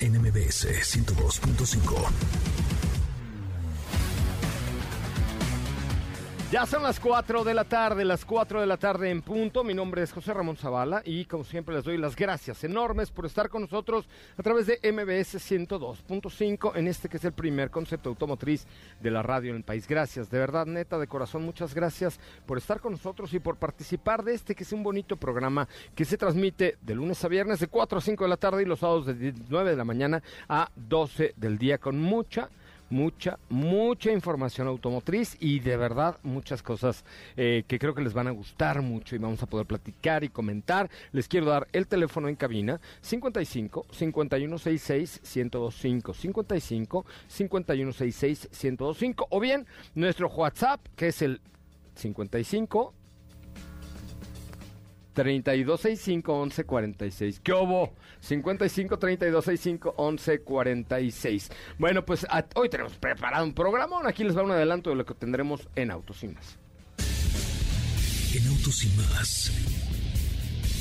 NMBS 102.5. Ya son las 4 de la tarde, las 4 de la tarde en punto. Mi nombre es José Ramón Zavala y como siempre les doy las gracias enormes por estar con nosotros a través de MBS 102.5 en este que es el primer concepto automotriz de la radio en el país. Gracias, de verdad, neta, de corazón, muchas gracias por estar con nosotros y por participar de este que es un bonito programa que se transmite de lunes a viernes de 4 a 5 de la tarde y los sábados de 9 de la mañana a 12 del día con mucha mucha, mucha información automotriz y de verdad muchas cosas eh, que creo que les van a gustar mucho y vamos a poder platicar y comentar. Les quiero dar el teléfono en cabina 55 5166 1025 55 5166 1025 o bien nuestro WhatsApp que es el 55 3265-1146. ¿Qué hubo? 55-3265-1146. Bueno, pues hoy tenemos preparado un programa. Aquí les va un adelanto de lo que tendremos en Autos y Más. En Autos y Más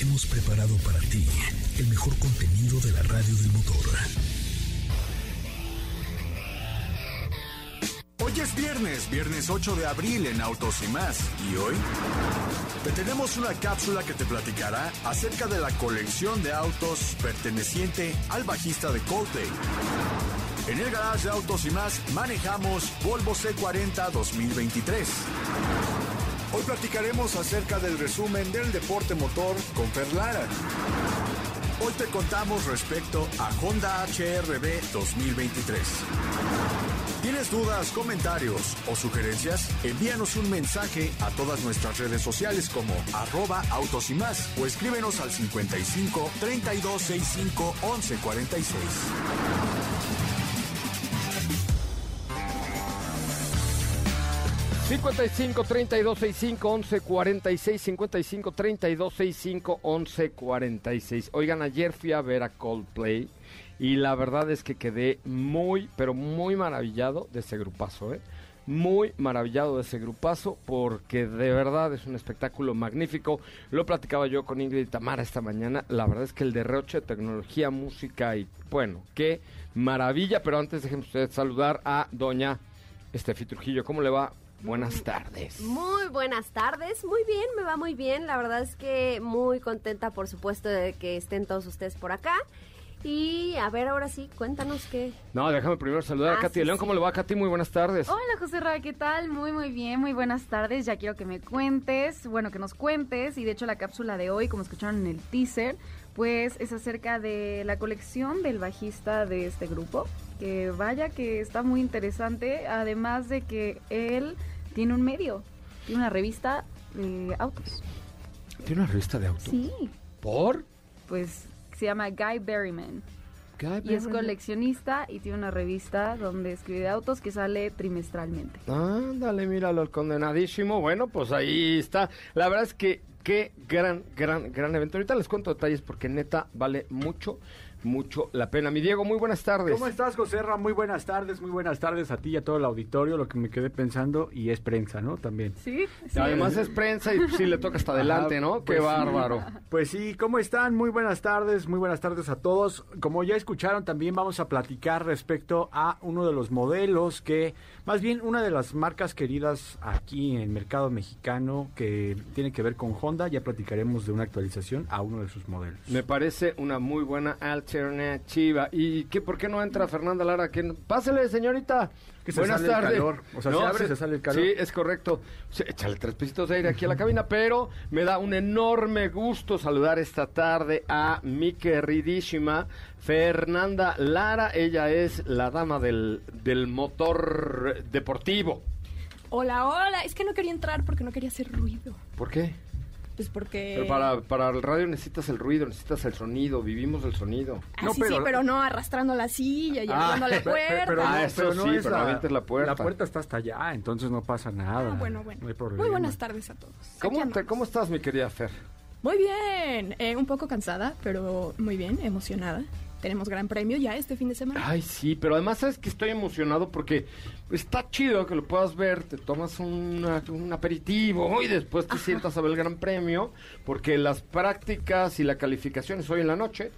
hemos preparado para ti el mejor contenido de la radio del motor. Hoy es viernes, viernes 8 de abril en Autos y más. ¿Y hoy? Te tenemos una cápsula que te platicará acerca de la colección de autos perteneciente al bajista de Coldplay. En el garage de Autos y más manejamos Volvo C40 2023. Hoy platicaremos acerca del resumen del deporte motor con Ferlara. Hoy te contamos respecto a Honda HRB 2023. ¿Tienes dudas, comentarios o sugerencias? Envíanos un mensaje a todas nuestras redes sociales como arroba autos y más o escríbenos al 55 3265 1146. 55 32 65 11 46 55 32 65 11 46 Oigan, ayer fui a ver a Coldplay y la verdad es que quedé muy, pero muy maravillado de ese grupazo, ¿eh? Muy maravillado de ese grupazo porque de verdad es un espectáculo magnífico. Lo platicaba yo con Ingrid y Tamara esta mañana. La verdad es que el derroche de tecnología, música y bueno, qué maravilla. Pero antes déjenme ustedes saludar a doña Estefi Trujillo. ¿Cómo le va? Buenas tardes. Muy buenas tardes, muy bien, me va muy bien. La verdad es que muy contenta, por supuesto, de que estén todos ustedes por acá. Y a ver, ahora sí, cuéntanos qué. No, déjame primero saludar a ah, Katy León. ¿Cómo le va, Katy? Muy buenas tardes. Hola, José Ra, ¿qué tal? Muy, muy bien, muy buenas tardes. Ya quiero que me cuentes, bueno, que nos cuentes. Y de hecho, la cápsula de hoy, como escucharon en el teaser, pues es acerca de la colección del bajista de este grupo. Que vaya que está muy interesante. Además de que él tiene un medio, tiene una revista de autos. ¿Tiene una revista de autos? Sí. ¿Por? Pues se llama Guy Berryman. y es coleccionista y tiene una revista donde escribe de autos que sale trimestralmente. Ándale, míralo, el condenadísimo. Bueno, pues ahí está. La verdad es que qué gran, gran, gran evento. Ahorita les cuento detalles porque neta vale mucho, mucho la pena. Mi Diego, muy buenas tardes. ¿Cómo estás, José Muy buenas tardes, muy buenas tardes a ti y a todo el auditorio. Lo que me quedé pensando, y es prensa, ¿no? También. Sí, Además es prensa y sí le toca hasta adelante, ¿no? Qué pues bárbaro. Pues sí, ¿cómo están? Muy buenas tardes, muy buenas tardes a todos. Como ya escucharon, también vamos a platicar respecto a uno de los modelos que, más bien una de las marcas queridas aquí en el mercado mexicano que tiene que ver con Honda. Ya platicaremos de una actualización a uno de sus modelos. Me parece una muy buena ¿Y qué, por qué no entra Fernanda Lara? ¿Qué no- Pásale, señorita. Que se Buenas sale el tardes. calor. O sea, se abre, se sale el calor. Sí, es correcto. Échale tres pisitos de aire aquí a la cabina, pero me da un enorme gusto saludar esta tarde a mi queridísima Fernanda Lara. Ella es la dama del, del motor deportivo. Hola, hola. Es que no quería entrar porque no quería hacer ruido. ¿Por qué? Pues porque... Pero para, para el radio necesitas el ruido, necesitas el sonido, vivimos el sonido. Ah, No, sí, sí, pero- pero no arrastrando la silla y Ah, abriendo la puerta. Pero, Ah, no, eso pero no sí, es pero la, puerta. La puerta está hasta allá, entonces no pasa nada. Ah, bueno, bueno. No hay problema. Muy buenas tardes a todos. ¿Cómo, te-. ¿Cómo estás, mi querida Fer? Muy bien. Eh, un poco cansada, pero muy bien, emocionada. Tenemos gran premio ya este fin de semana. Ay, sí, pero además sabes que estoy emocionado porque está chido que lo puedas ver, te tomas una- un aperitivo y después te sientas a ver el Gran Premio, porque las prácticas y la calificación es hoy en la noche,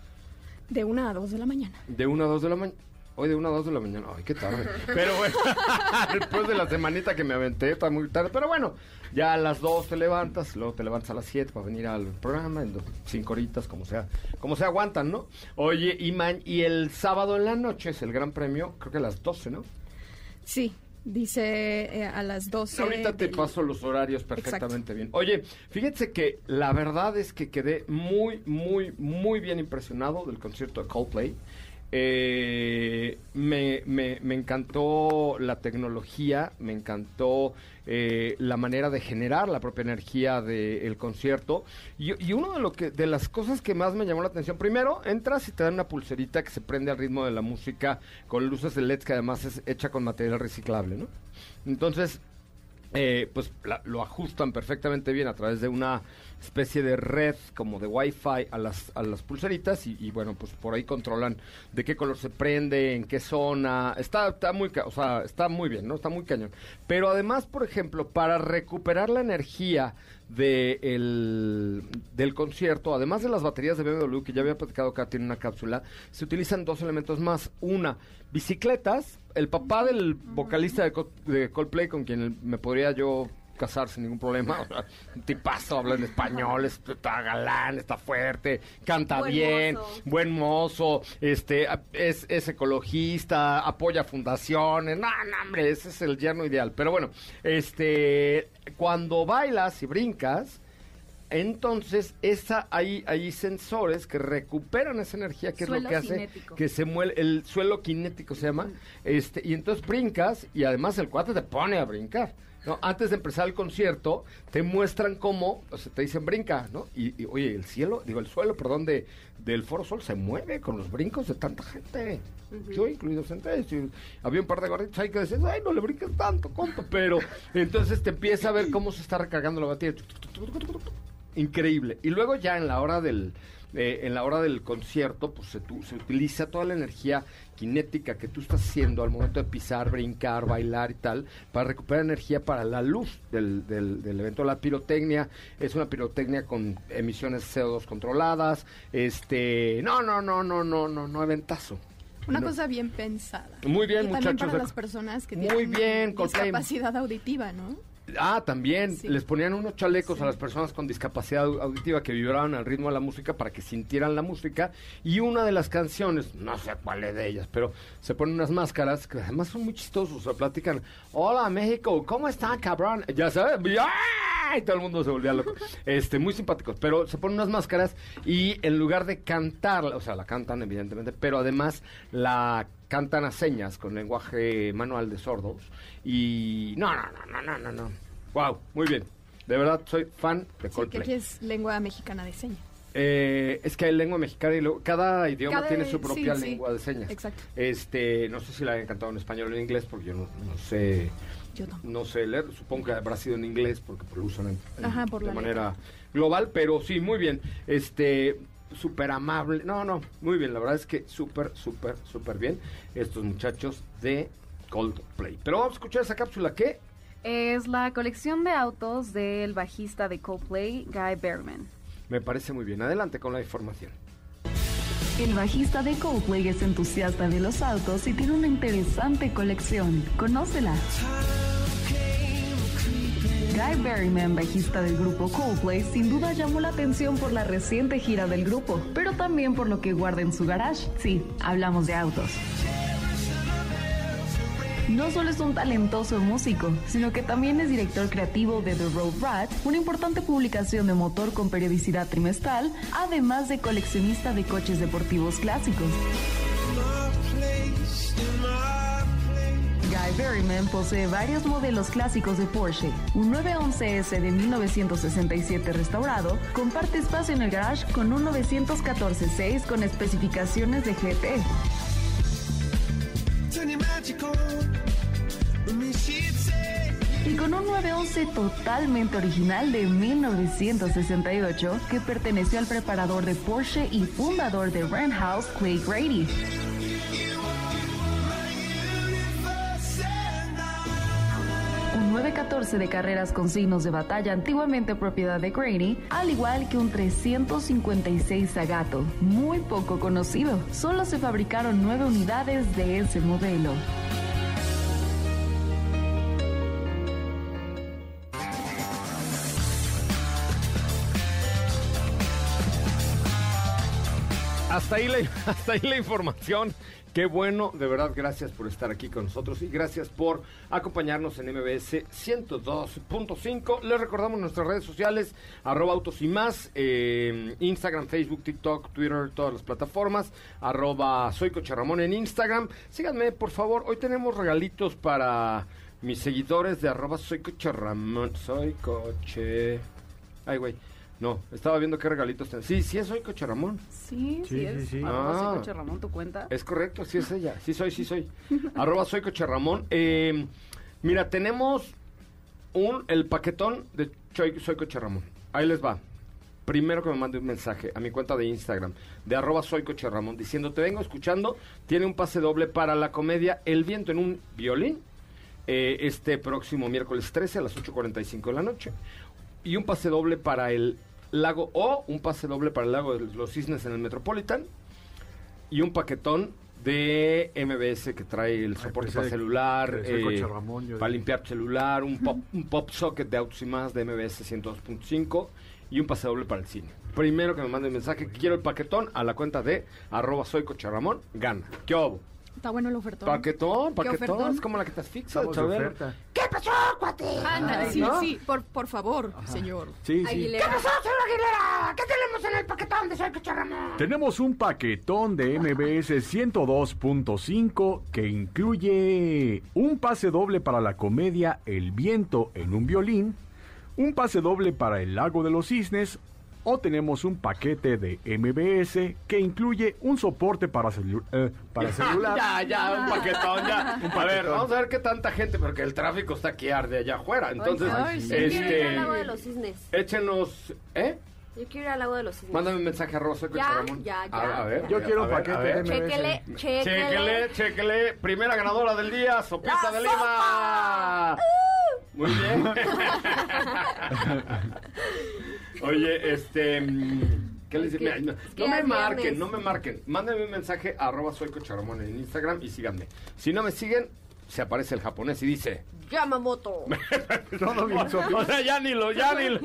De una a dos de la mañana. de 1 a 2 de la mañana. Hoy de 1 a 2 de la mañana. Ay, qué tarde. Pero bueno, después de la semanita que me aventé, está muy tarde. Pero bueno, ya a las 2 te levantas, luego te levantas a las 7 para venir al programa, en do- cinco horitas, como sea, como se aguantan, ¿no? Oye, y, man- y el sábado en la noche es el Gran Premio, creo que a las 12, ¿no? Sí, dice eh, a las 12. Ahorita te del- paso los horarios perfectamente bien. Oye, fíjense que la verdad es que quedé muy, muy, muy bien impresionado del concierto de Coldplay. Eh, me, me- me encantó la tecnología, me encantó eh, la manera de generar la propia energía del concierto. Y, uno de, lo que, de las cosas que más me llamó la atención, primero, entras y te dan una pulserita que se prende al ritmo de la música con luces de LED que además es hecha con material reciclable, ¿no? Entonces, eh, pues la- lo ajustan perfectamente bien a través de una especie de red como de wifi a las, a las pulseritas y, y, bueno, pues por ahí controlan de qué color se prende, en qué zona, está, está muy, o sea, está muy bien, ¿no? Está muy cañón. Pero además, por ejemplo, para recuperar la energía de el- del concierto, además de las baterías de BMW que ya había platicado acá, tiene una cápsula, se utilizan dos elementos más. Una, bicicletas. El papá del vocalista de, de Coldplay, con quien me podría yo casar sin ningún problema. O sea, un tipazo, habla en español, es- está galán, está fuerte, canta Buen bien, mozo. buen mozo, este, es, es ecologista, apoya fundaciones. No, no, hombre, ese es el yerno ideal. Pero bueno, este, cuando bailas y brincas, entonces esa hay, hay sensores que recuperan esa energía, que es lo que hace cinético. que se mueve, el suelo cinético se llama, este, y entonces brincas y además el cuate te pone a brincar. ¿No? Antes de empezar el concierto, te muestran cómo, o sea, te dicen brinca, ¿no? Y, y, oye, el cielo, digo, el suelo, perdón, de, del Foro Sol se mueve con los brincos de tanta gente. Yo ellos. Y Había un par de gorritos ahí que decían, ay, no le brinques tanto, conto. Pero entonces te empieza a ver cómo se está recargando la batería. Increíble. Y luego ya en la hora del eh, en la hora del concierto, pues se, tu- se utiliza toda la energía cinética que tú estás haciendo al momento de pisar, brincar, bailar y tal, para recuperar energía para la luz del, del, del evento. La pirotecnia es una pirotecnia con emisiones CO2 controladas. Este, no, no, no, no, no, no, no, eventazo. Una No. cosa bien pensada. Muy bien, y también muchachos. para de- las personas que Muy tienen bien, discapacidad auditiva, ¿no? Ah, también Sí. les ponían unos chalecos a las personas con discapacidad au- auditiva que vibraban al ritmo de la música para que sintieran la música. Y una de las canciones, no sé cuál es de ellas, pero se ponen unas máscaras que además son muy chistosos. O sea, platican: Hola México, ¿cómo están, cabrón? Ya sabes, ¡ay! y todo el mundo se volvía loco. Este, muy simpáticos, pero se ponen unas máscaras y en lugar de cantarla, o sea, la cantan evidentemente, pero además la cantan a señas con lenguaje manual de sordos y no, no, no, no, no, no, no. Wow, muy bien. De verdad soy fan de Sí, Coldplay. aquí es lengua mexicana de señas. Eh, es que hay lengua mexicana y luego cada idioma Cada- tiene su propia sí, sí. lengua de señas. Exacto. Este, no sé si la han cantado en español o en inglés porque yo no, no sé Yo tampoco. no sé leer, supongo que habrá sido en inglés porque pues, lo usan en- en- Ajá, por de manera global, pero sí, muy bien. Este, súper amable. No, no, muy bien. La verdad es que súper, súper, súper bien estos muchachos de Coldplay. Pero vamos a escuchar esa cápsula que Es la colección de autos del bajista de Coldplay, Guy Berman. me parece muy bien. Adelante con la información. El bajista de Coldplay es entusiasta de los autos y tiene una interesante colección. Conócela. Guy Berryman, bajista del grupo Coldplay, sin duda llamó la atención por la reciente gira del grupo, pero también por lo que guarda en su garage. Sí, hablamos de autos. No solo es un talentoso músico, sino que también es director creativo de The Road Rat, una importante publicación de motor con periodicidad trimestral, además de coleccionista de coches deportivos clásicos. Berryman posee varios modelos clásicos de Porsche. Un 911S de 1967 restaurado comparte espacio en el garage con un 914-6 con especificaciones de GT. Y con un 911 totalmente original de 1968 que perteneció al preparador de Porsche y fundador de House, Clay Grady. Un 914 de carreras con signos de batalla antiguamente propiedad de Grady, al igual que un 356 Zagato, muy poco conocido. Solo se fabricaron nueve unidades de ese modelo. Hasta ahí, la, información. Qué bueno, de verdad, gracias por estar aquí con nosotros y gracias por acompañarnos en MBS 102.5. Les recordamos nuestras redes sociales, arroba autos y más, eh, Instagram, Facebook, TikTok, Twitter, todas las plataformas, arroba soy Ramón en Instagram. Síganme, por favor, hoy tenemos regalitos para mis seguidores de arroba soy Ramón, soy Coche... Ay, güey. No, estaba viendo qué regalitos ten- Sí, sí es Soy Coche Ramón. Sí, sí, Sí, es. sí, sí. Arroba soy Ah. Coche Ramón, tu cuenta. Es correcto, sí es ella. Sí soy, sí soy. Arroba soy Coche Ramón. Eh, mira, tenemos un el paquetón de Soy, soy Coche Ramón. Ahí les va. Primero que me mande un mensaje a mi cuenta de Instagram, de arroba soy Coche Ramón, diciendo, te vengo escuchando, tiene un pase doble para la comedia El viento en un violín, eh, este próximo miércoles 13 a las 8.45 de la noche. Y un pase doble para el lago, o un pase doble para el lago de los cisnes en el Metropolitan, y un paquetón de MBS que trae el soporte para celular, eh, Ramón, para limpiar celular, un pop, un pop socket de autos y más de MBS 102.5 y un pase doble para el cine. Primero que me mande un mensaje, quiero el paquetón a la cuenta de arroba soy Coche Ramón, gana. ¿Qué hubo? Está bueno el ofertón. Paquetón, ¿Qué paquetón, ofertón? es como la que te asfixia, Estamos de Chabelo. oferta. Ándale, sí, ¿no? sí, por, por favor, señor. Sí, sí. Aguilera. Tenemos un paquetón de MBS 102.5 que incluye un pase doble para la comedia El viento en un violín, un pase doble para El lago de los cisnes, o tenemos un paquete de MBS que incluye un soporte para, celu- eh, para celular. Ya, ya, un paquetón, ya. A ver, paquetón. vamos a ver qué tanta gente, porque el tráfico está aquí arde allá afuera. Entonces, Ay, sí. Yo quiero ir al lago de este, los cisnes. échenos, ¿eh? Yo quiero ir al lago de los cisnes. Mándame un mensaje a Rosa Ya, Ramón. ya, ya. A, a ver. Yo a ver, quiero un paquete de Chéquele, chéquele. Chéquele, chéquele. Primera ganadora del día, Sopita ¡La de Lima. Muy bien. Oye, este. mm, ¿Qué les Mira, no, me marquen, viernes. no me marquen. Mándenme un mensaje a arroba soy en Instagram y síganme. Si no me siguen, se aparece el japonés y dice. Yamamoto. Todo bien. O sea, ya ni lo, ya ni lo,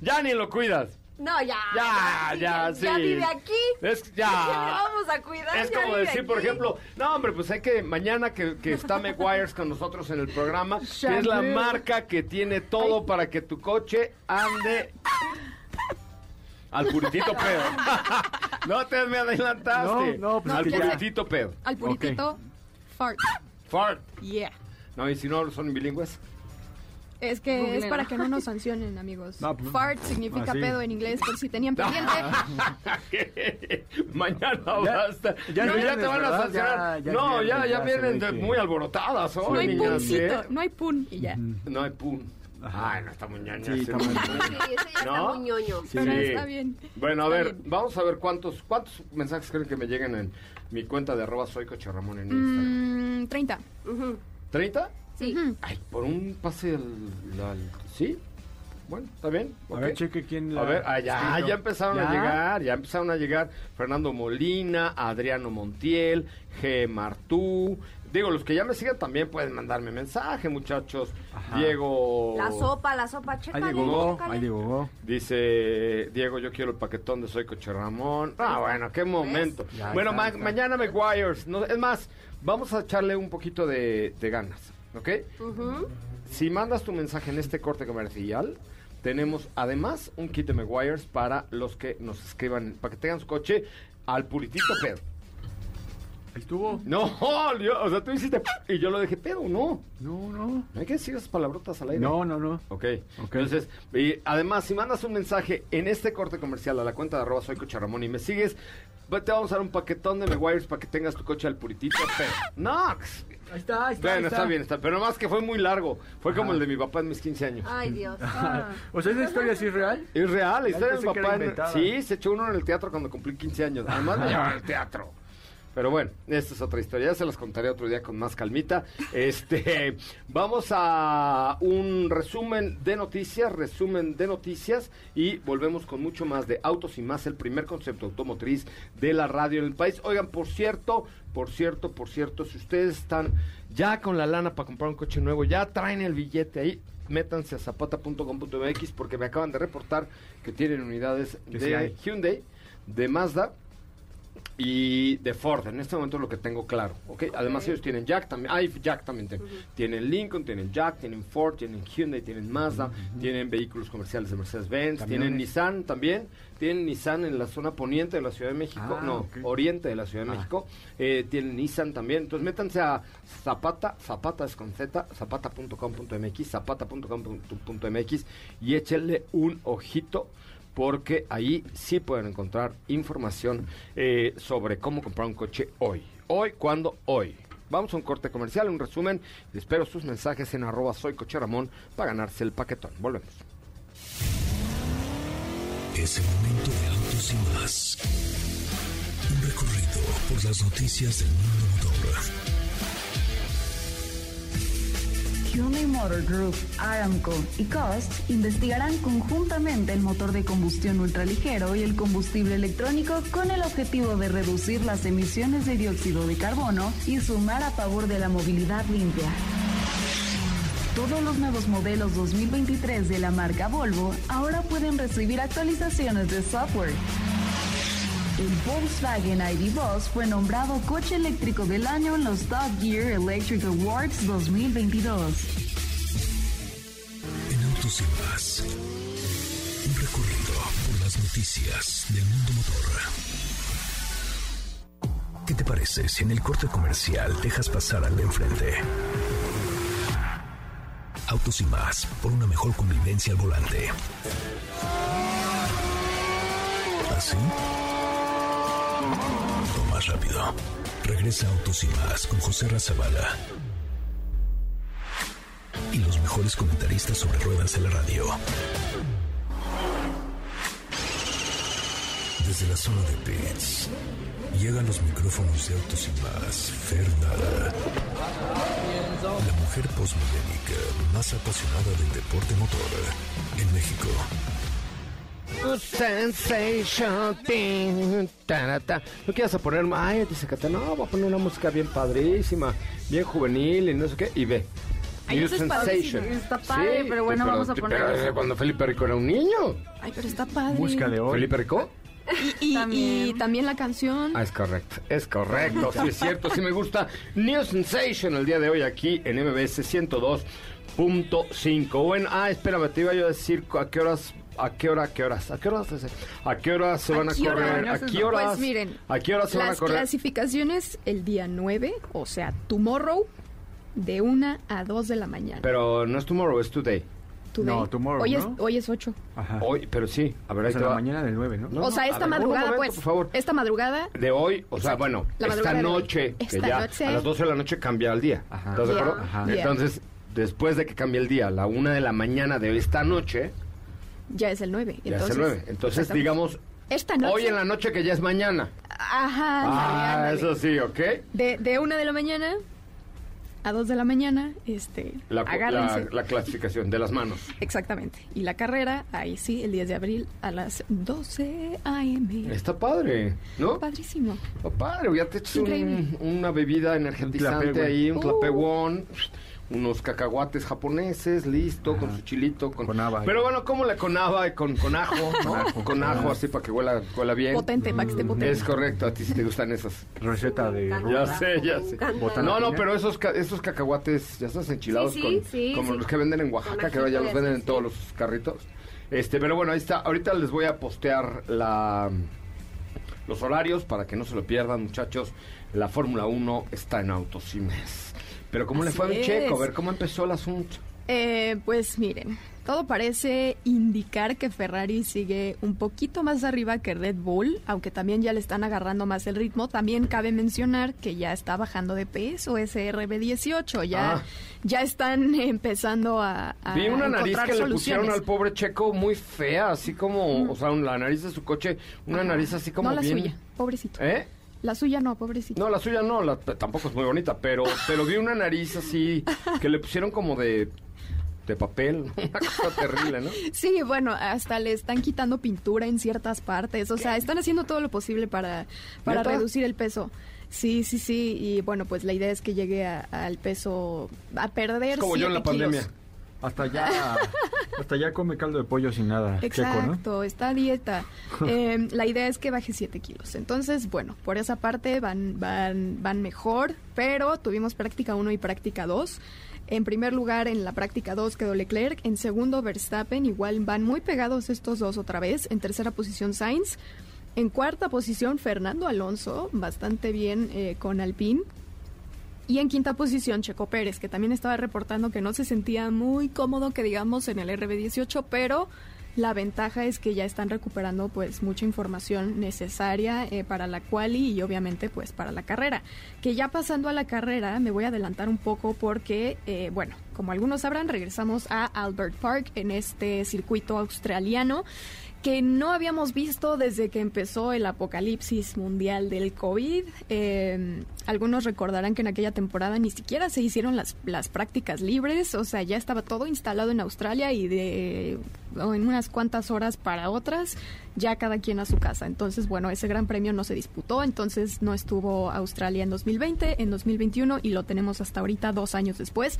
ya ni lo cuidas. No, ya. Ya, ya, sí. Ya vive aquí. Es, ya. ¿Qué le vamos a cuidar? Es como decir, por ejemplo, no, hombre, pues hay que, mañana que, que está Meguiars con nosotros en el programa, que es la marca que tiene todo para que tu coche ande al puritito pedo. no te me adelantaste. No, no, pues al puritito pedo. Al puritito, fart. Fart. Yeah. No, y si no son bilingües. Es que es para que no nos sancionen, amigos. No, pues, Fart significa así. pedo en inglés, por si tenían pendiente. Mañana Ya- basta. ya no, es ya te van a sancionar. Ya- ya no, ya, ya vienen de- muy alborotadas hoy, No hay niñas, puncito, ¿eh? no hay pun y ya. No hay pun. Ay, no está muy ñoño Sí, ese está muy pun. Sí, ese ya está ¿No? muy ñoño. Pero está bien. Bueno, a Está ver, bien. vamos a ver cuántos cuántos mensajes creen que me lleguen en mi cuenta de arroba soy Coche Ramón en Instagram. Mm, 30. Ujú, ¿30? Sí. Ay, por un pase al... al- ¿Sí? bueno, está bien. A ver, cheque quién la A ver, ah, ya, empezaron ¿Ya? a llegar, ya empezaron a llegar Fernando Molina, Adriano Montiel, G. Martú. Digo, los que ya me siguen también pueden mandarme mensaje, muchachos. Ajá. Diego. La sopa, la sopa, chécale, Ahí llegó, ahí llegó. Dice Diego, yo quiero el paquetón de Soy Coche Ramón. Ah, bueno, qué momento. Ya bueno, ma- mañana McGuire's. No, es más, vamos a echarle un poquito de, de ganas, ¿ok? Si mandas tu mensaje en este corte comercial, tenemos además un kit de Meguiar's para los que nos escriban, para que tengan su coche al puritito pedo. ¿El tubo? No, yo- o sea, tú hiciste y yo lo dejé pedo, no. No, no. No hay que decir esas palabrotas al aire. No, no, no. Ok. Ok. Entonces, y además, si mandas un mensaje en este corte comercial a la cuenta de arroba soy Coche Ramón y me sigues, pues te vamos a dar un paquetón de Meguiar's para que tengas tu coche al puritito pedo. No, Ahí está, ahí está. ahí bueno, está bien, está. Pero nomás que fue muy largo. Fue como el de mi papá en mis 15 años. Ay, Dios. O sea, ¿esa historia sí es real? Es real, la historia de mi papá. en- sí, se echó uno en el teatro cuando cumplí 15 años. Además me llevaron al teatro. Pero bueno, esta es otra historia. Ya se las contaré otro día con más calmita. Este, vamos a un resumen de noticias, resumen de noticias y volvemos con mucho más de autos y más, el primer concepto automotriz de la radio en el país. Oigan, por cierto, por cierto, por cierto, si ustedes están ya con la lana para comprar un coche nuevo, ya traen el billete ahí, métanse a zapata.com.mx porque me acaban de reportar que tienen unidades de. Hyundai, de Mazda y de Ford. En este momento es lo que tengo claro. ¿ok? Además ellos tienen Jack también. Hay Jack también. tienen. Tienen Lincoln, tienen Jack, tienen Ford, tienen Hyundai, tienen Mazda, tienen vehículos comerciales de Mercedes-Benz, tienen. Nissan también. Tienen Nissan en la zona poniente de la Ciudad de México. Ah, no, oriente de la Ciudad de Ah. México. Eh, tienen Nissan también. Entonces métanse a Zapata, Zapata es con Z, zapata.com.mx, zapata.com.mx y échenle un ojito porque ahí sí pueden encontrar información eh, sobre cómo comprar un coche hoy. Hoy, ¿cuándo? Hoy. Vamos a un corte comercial, un resumen. Espero sus mensajes en arroba soy para ganarse el paquetón. Volvemos. Es el momento de autos y más. Un recorrido por las noticias del mundo Hyundai Motor Group, Aramco y Cost investigarán conjuntamente el motor de combustión ultraligero y el combustible electrónico con el objetivo de reducir las emisiones de dióxido de carbono y sumar a favor de la movilidad limpia. Todos los nuevos modelos 2023 de la marca Volvo ahora pueden recibir actualizaciones de software. El Volkswagen ID Buzz fue nombrado coche eléctrico del año en los Top Gear Electric Awards 2022. En autos y más. Un recorrido por las noticias del mundo motor. ¿Qué te parece si en el corte comercial dejas pasar al de enfrente? Autos y más, por una mejor convivencia al volante. ¿Así? Más rápido. Regresa Autos y más con José Razabala. Y los mejores comentaristas sobre ruedas en la radio. Desde la zona de pits, llegan los micrófonos de Autos y más, Fernanda. La mujer postmillénica más apasionada del deporte motor en México. Sensation. tin, tarata. ¿No quieres a poner? Ay, dice Cata, no, voy a poner una música bien padrísima, bien juvenil y no sé qué. Y ve. Ay, New eso es padrísimo, está padre, pero bueno, vamos a poner pero, eso. cuando Felipe Rico era un niño. Ay, pero está padre. Música de hoy. ¿Felipe Rico? Y, y También. también la canción. Ah, es correcto, es correcto, sí es cierto, sí me gusta. New Sensation el día de hoy aquí en MBS 102.5. Bueno, ah, espérame, te iba yo a decir a qué horas, a qué hora, a qué horas, a qué horas, a qué horas se ¿A van a correr, a qué horas, Pues miren, a qué horas se van a Las correr. clasificaciones el día 9, o sea, tomorrow, de 1 a 2 de la mañana. Pero no es tomorrow, es today. Today. No, tomorrow, hoy ¿no? Es, hoy es 8. Ajá. Hoy, pero sí, a ver, ahí te en la va. mañana del 9, ¿no? No, o sea, esta ver, madrugada, momento, pues. por favor. Esta madrugada. De hoy, o sea, bueno, La esta de noche, que Esta ya noche. a las 12 de la noche cambia el día. Ajá. ¿Estás de Yeah. acuerdo? Ajá. Entonces, después de que cambie el día, a la una de la mañana de esta noche, Ya es el 9. ya es el 9. Entonces, digamos, Esta noche. hoy en la noche que ya es mañana. Ajá. Ah, ándale, eso sí, ¿ok? De, de 1 de la mañana a 2 de la mañana, este, La, agárrense. la- la clasificación de las manos. Exactamente. Y la carrera, ahí sí, el 10 de abril a las 12 a.m. Está padre, ¿no? Padrísimo. Está padre, ya te echas un- una bebida energetizante tlapehue. ahí, un Uh. Unos cacahuates japoneses, listo, con su chilito. Con, Con haba. Pero bueno, ¿cómo le con haba y con, con ajo? ¿no? Con ajo. Con ajo, así para que huela, huela bien. Potente, para que esté potente. Es correcto, a ti si te gustan esas. Receta de... Ya sé, ya sé. No, no, pero esos, ca- esos cacahuates ya estás enchilados Sí, sí, con, sí, como sí. los que venden en Oaxaca, que ahora ya los venden en todos los carritos. Este, pero bueno, ahí está. Ahorita les voy a postear la los horarios para que no se lo pierdan, muchachos. La Fórmula 1 está en Mes. Pero ¿cómo le Así fue a mi Checo? A ver cómo empezó el asunto. Eh, pues miren, todo parece indicar que Ferrari sigue un poquito más arriba que Red Bull, aunque también ya le están agarrando más el ritmo. También cabe mencionar que ya está bajando de peso ese RB18, ya, Ah. ya están empezando a, a Vi una nariz que le pusieron al pobre Checo muy fea, así como, o sea, la nariz de su coche, una nariz así como No la bien... suya, pobrecito. ¿Eh? La suya no, pobrecito. No, la suya no, la- tampoco es muy bonita, pero, pero vi una nariz así que le pusieron como de, de papel, una cosa terrible, ¿no? Sí, bueno, hasta le están quitando pintura en ciertas partes, o sea, están haciendo todo lo posible para, para ¿Neta? reducir el peso. Sí, sí, sí, y bueno, pues la idea es que llegue al peso, a perder Es como yo en la kilos. pandemia. Hasta ya, hasta ya come caldo de pollo sin nada. Checo, ¿no? Exacto, está a dieta. Eh, la idea es que baje 7 kilos. Entonces, bueno, por esa parte van, van, van mejor, pero tuvimos práctica 1 y práctica 2. En primer lugar, en la práctica 2 quedó Leclerc. En segundo, Verstappen. Igual van muy pegados estos dos otra vez. En tercera posición, Sainz. En cuarta posición, Fernando Alonso. Bastante bien eh, con Alpine. Y en quinta posición, Checo Pérez, que también estaba reportando que no se sentía muy cómodo, que digamos, en el RB18, pero la ventaja es que ya están recuperando pues mucha información necesaria eh, para la quali y obviamente pues para la carrera. Que ya pasando a la carrera me voy a adelantar un poco porque, eh, bueno, como algunos sabrán, regresamos a Albert Park en este circuito australiano que no habíamos visto desde que empezó el apocalipsis mundial del COVID. Eh, algunos recordarán que en aquella temporada ni siquiera se hicieron las, las prácticas libres, o sea, ya estaba todo instalado en Australia y de en unas cuantas horas para otras, ya cada quien a su casa. Entonces, bueno, ese gran premio no se disputó, entonces no estuvo Australia en 2020, en 2021 y lo tenemos hasta ahorita, dos años después,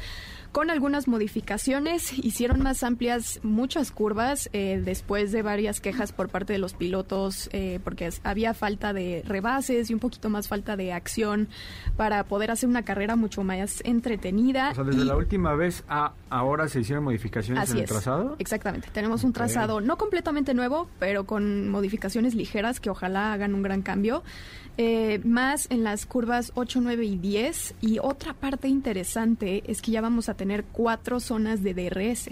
con algunas modificaciones. Hicieron más amplias muchas curvas eh, después de varias quejas por parte de los pilotos, eh, porque había falta de rebases y un poquito más falta de acción para poder hacer una carrera mucho más entretenida. O sea, desde y- la última vez a ahora se hicieron modificaciones Así en el es. trazado. Exactamente. Tenemos un trazado no completamente nuevo, pero con modificaciones ligeras que ojalá hagan un gran cambio. Eh, más en las curvas 8, 9 y 10. Y otra parte interesante es que ya vamos a tener cuatro zonas de DRS.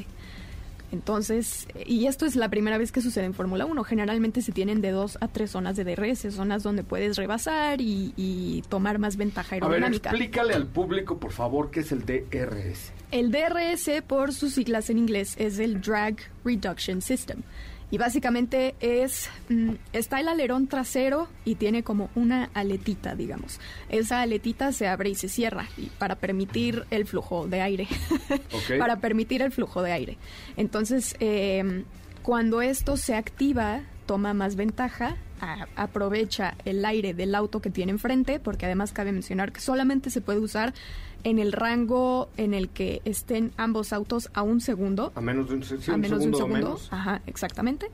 Entonces, y esto es la primera vez que sucede en Fórmula 1. Generalmente se tienen de dos a tres zonas de DRS, zonas donde puedes rebasar y, y tomar más ventaja A ver, aerodinámica. explícale al público, por favor, qué es el DRS. El DRS, por sus siglas en inglés, es el Drag Reduction System. Y básicamente es, mm, está el alerón trasero y tiene como una aletita, digamos. Esa aletita se abre y se cierra y para permitir el flujo de aire. Para permitir el flujo de aire. Entonces, eh, cuando esto se activa, toma más ventaja, a- aprovecha el aire del auto que tiene enfrente, porque además cabe mencionar que solamente se puede usar en el rango en el que estén ambos autos a un segundo A menos de un, sí, a un menos de un segundo o segundo. menos. Ajá, exactamente.